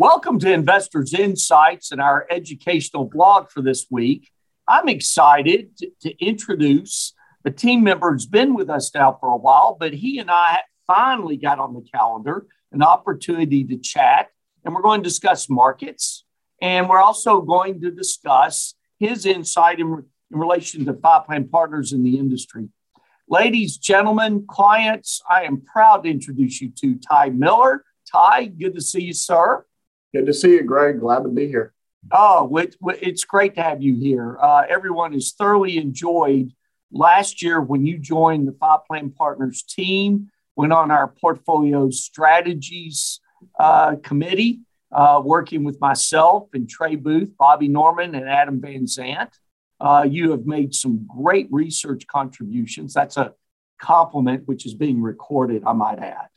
Welcome to Investors Insights and our educational blog for this week. I'm excited to, introduce a team member who's been with us now for a while, but he and I finally got on the calendar an opportunity to chat, and we're going to discuss markets, and we're also going to discuss his insight in, in relation to Fi Plan Partners in the industry. Ladies, gentlemen, clients, I am proud to introduce you to Ty Miller. Ty, good to see you, sir. Good to see you, Greg. Glad to be here. Oh, it's great to have you here. Uh, everyone has thoroughly enjoyed last year when you joined the Fi Plan Partners team, went on our portfolio strategies uh, committee, uh, working with myself and Trey Booth, Bobby Norman, and Adam Van Zant. Uh, you have made some great research contributions. That's a compliment, which is being recorded, I might add.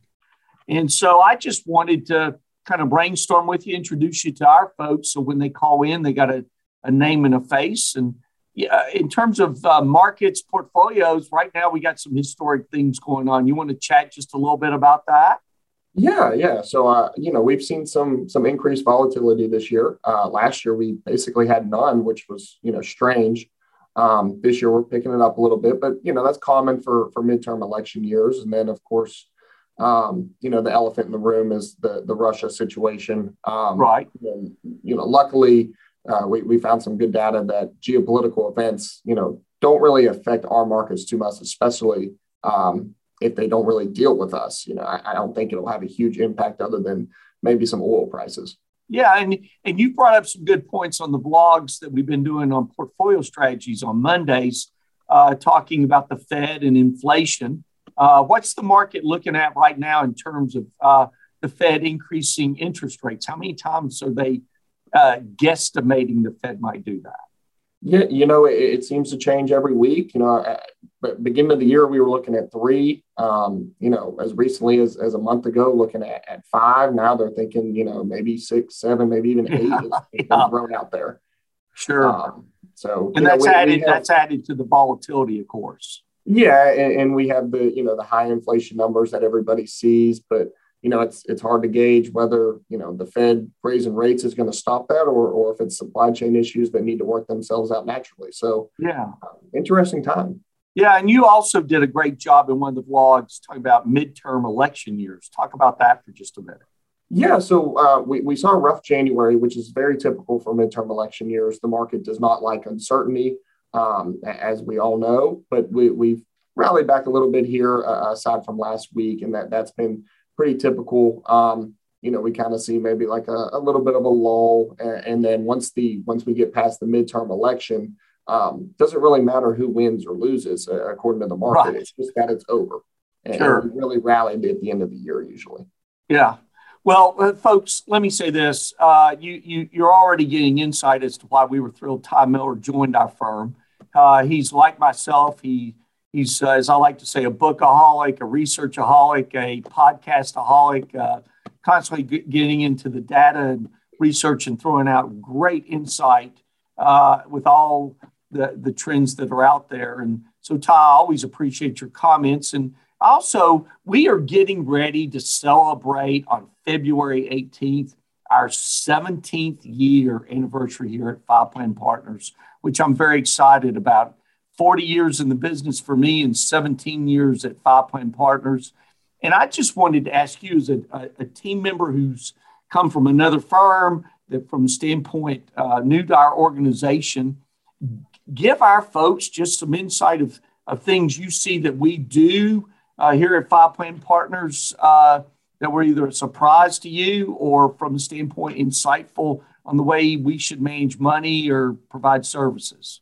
And so I just wanted to kind of brainstorm with you, introduce you to our folks. So when they call in, they got a, a name and a face. And yeah, in terms of uh, markets, portfolios, right now we got some historic things going on. You want to chat just a little bit about that? Yeah, yeah. So uh, you know, we've seen some some increased volatility this year. Uh, last year we basically had none, which was you know strange. Um, this year we're picking it up a little bit, but you know that's common for for midterm election years. And then of course um, you know, the elephant in the room is the the Russia situation. Um, right. And, you know, luckily, uh, we we found some good data that geopolitical events, you know, don't really affect our markets too much, especially um, if they don't really deal with us. You know, I, I don't think it'll have a huge impact other than maybe some oil prices. Yeah, and and you brought up some good points on the blogs that we've been doing on portfolio strategies on Mondays, uh, talking about the Fed and inflation. Uh, what's the market looking at right now in terms of uh, the Fed increasing interest rates? How many times are they uh, guesstimating the Fed might do that? Yeah, you know, it, it seems to change every week. You know, but beginning of the year, we were looking at three. Um, you know, as recently as, as a month ago, looking at, at five. Now they're thinking, you know, maybe six, seven, maybe even eight is yeah. thrown out there. Sure. Um, so, and that's know, we, added. We have, that's added to the volatility, of course. Yeah, and, and, we have the you know the high inflation numbers that everybody sees, but you know it's it's hard to gauge whether you know the Fed raising rates is going to stop that, or or if it's supply chain issues that need to work themselves out naturally. So yeah, uh, interesting time. Yeah, and you also did a great job in one of the vlogs talking about midterm election years. Talk about that for just a minute. Yeah, so uh, we, we saw a rough January, which is very typical for midterm election years. The market does not like uncertainty um, as we all know. But we, we've rallied back a little bit here, uh, aside from last week, and that that's been pretty typical. Um, you know, we kind of see maybe like a, a, little bit of a lull, and, and, then once the once we get past the midterm election, um, doesn't really matter who wins or loses uh, according to the market. Right. It's just that it's over. And sure. we really rallied at the end of the year usually. Yeah. Well, uh, folks, let me say this: uh, you, you you're already getting insight as to why we were thrilled Ty Miller joined our firm. Uh, he's like myself. He he's uh, as I like to say a bookaholic, a researchaholic, a podcastaholic, uh, constantly g- getting into the data and research and throwing out great insight uh, with all the the trends that are out there. And so, Ty, I always appreciate your comments. And also, we are getting ready to celebrate on February 18th our 17th year anniversary here at Fi Plan Partners which I'm very excited about. 40 years in the business for me and 17 years at Fi Plan Partners. And I just wanted to ask you, as a, a, a team member who's come from another firm, that from the standpoint uh, new to our organization, give our folks just some insight of, of things you see that we do uh, here at Fi Plan Partners uh, that were either a surprise to you or from the standpoint insightful on the way we should manage money or provide services?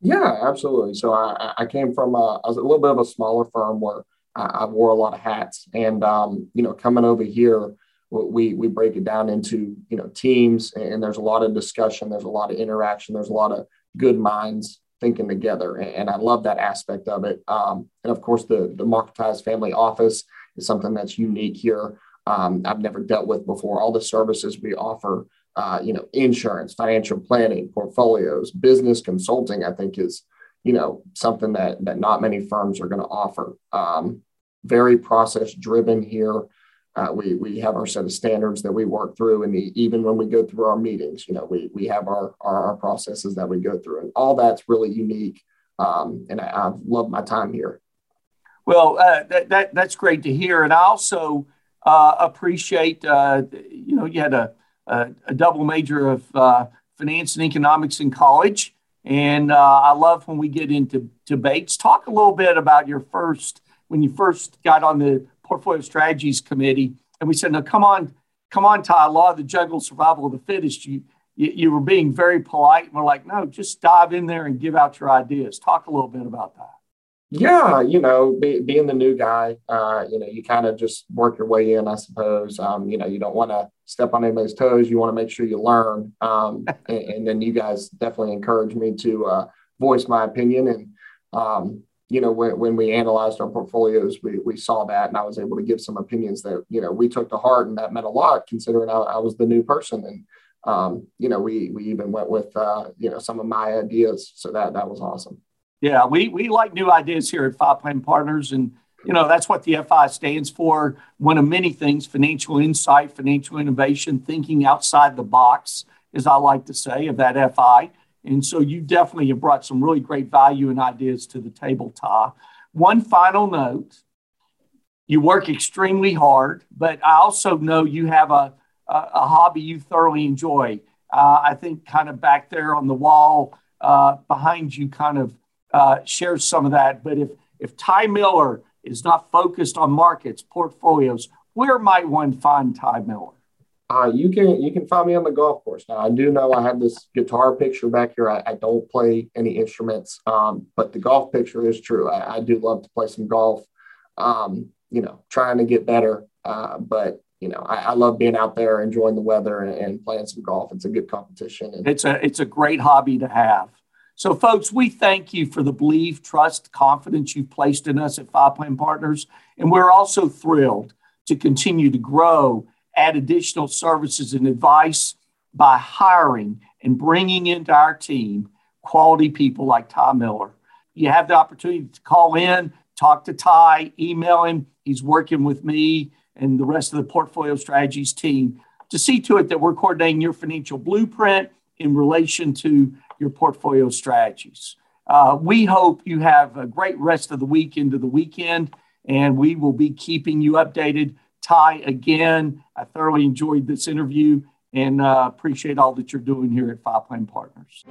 Yeah, absolutely. So I, I came from a, a little bit of a smaller firm where I, I wore a lot of hats, and um, you know, coming over here, we we break it down into you know teams, and there's a lot of discussion, there's a lot of interaction, there's a lot of good minds thinking together, and, I love that aspect of it. Um, and of course, the the Marketized Family Office is something that's unique here. Um, I've never dealt with before. All the services we offer uh, you know, insurance, financial planning, portfolios, business consulting, I think is, you know, something that that not many firms are going to offer. Um, very process driven here. uh, we we have our set of standards that we work through, and the, even when we go through our meetings, you know, we we have our, our, our processes that we go through, and all that's really unique. Um, and I, have loved my time here. Well, uh, that, that that's great to hear, and I also uh, appreciate uh, you know you had a, a, double major of uh, finance and economics in college, and uh, I love when we get into debates. Talk a little bit about your first when you first got on the portfolio strategies committee, and we said, "No, come on, come on, Ty. Law of the jungle, survival of the fittest." You you, you were being very polite. And we're like, "No, just dive in there and give out your ideas." Talk a little bit about that. Yeah, you know, be, being the new guy, uh, you know, you kind of just work your way in, I suppose. Um, you know, you don't want to step on anybody's toes. You want to make sure you learn. Um, and, and, then you guys definitely encouraged me to uh, voice my opinion. And, um, you know, when, when we analyzed our portfolios, we, we saw that and I was able to give some opinions that, you know, we took to heart and that meant a lot considering I, I was the new person. And, um, you know, we, we even went with, uh, you know, some of my ideas. So that, that was awesome. Yeah, we, we like new ideas here at Fi Plan Partners. And, you know, that's what the FI stands for. One of many things financial insight, financial innovation, thinking outside the box, as I like to say, of that FI. And so you definitely have brought some really great value and ideas to the table, Ty. One final note you work extremely hard, but I also know you have a, a, a hobby you thoroughly enjoy. Uh, I think kind of back there on the wall uh, behind you, kind of uh, shares some of that. But if if Ty Miller is not focused on markets, portfolios, where might one find Ty Miller? Uh, you can you can find me on the golf course. Now I do know I have this guitar picture back here. I, I don't play any instruments, um, but the golf picture is true. I, I do love to play some golf. Um, you know, trying to get better, uh, but you know, I, I, love being out there, enjoying the weather, and, and, playing some golf. It's a good competition. And, it's a it's a great hobby to have. So, folks, we thank you for the belief, trust, confidence you've placed in us at Fi Plan Partners. And we're also thrilled to continue to grow, add additional services and advice by hiring and bringing into our team quality people like Ty Miller. You have the opportunity to call in, talk to Ty, email him. He's working with me and the rest of the portfolio strategies team to see to it that we're coordinating your financial blueprint in relation to your portfolio strategies. Uh, we hope you have a great rest of the week into the weekend, and we will be keeping you updated. Ty, again, I thoroughly enjoyed this interview and uh, appreciate all that you're doing here at Fi Plan Partners.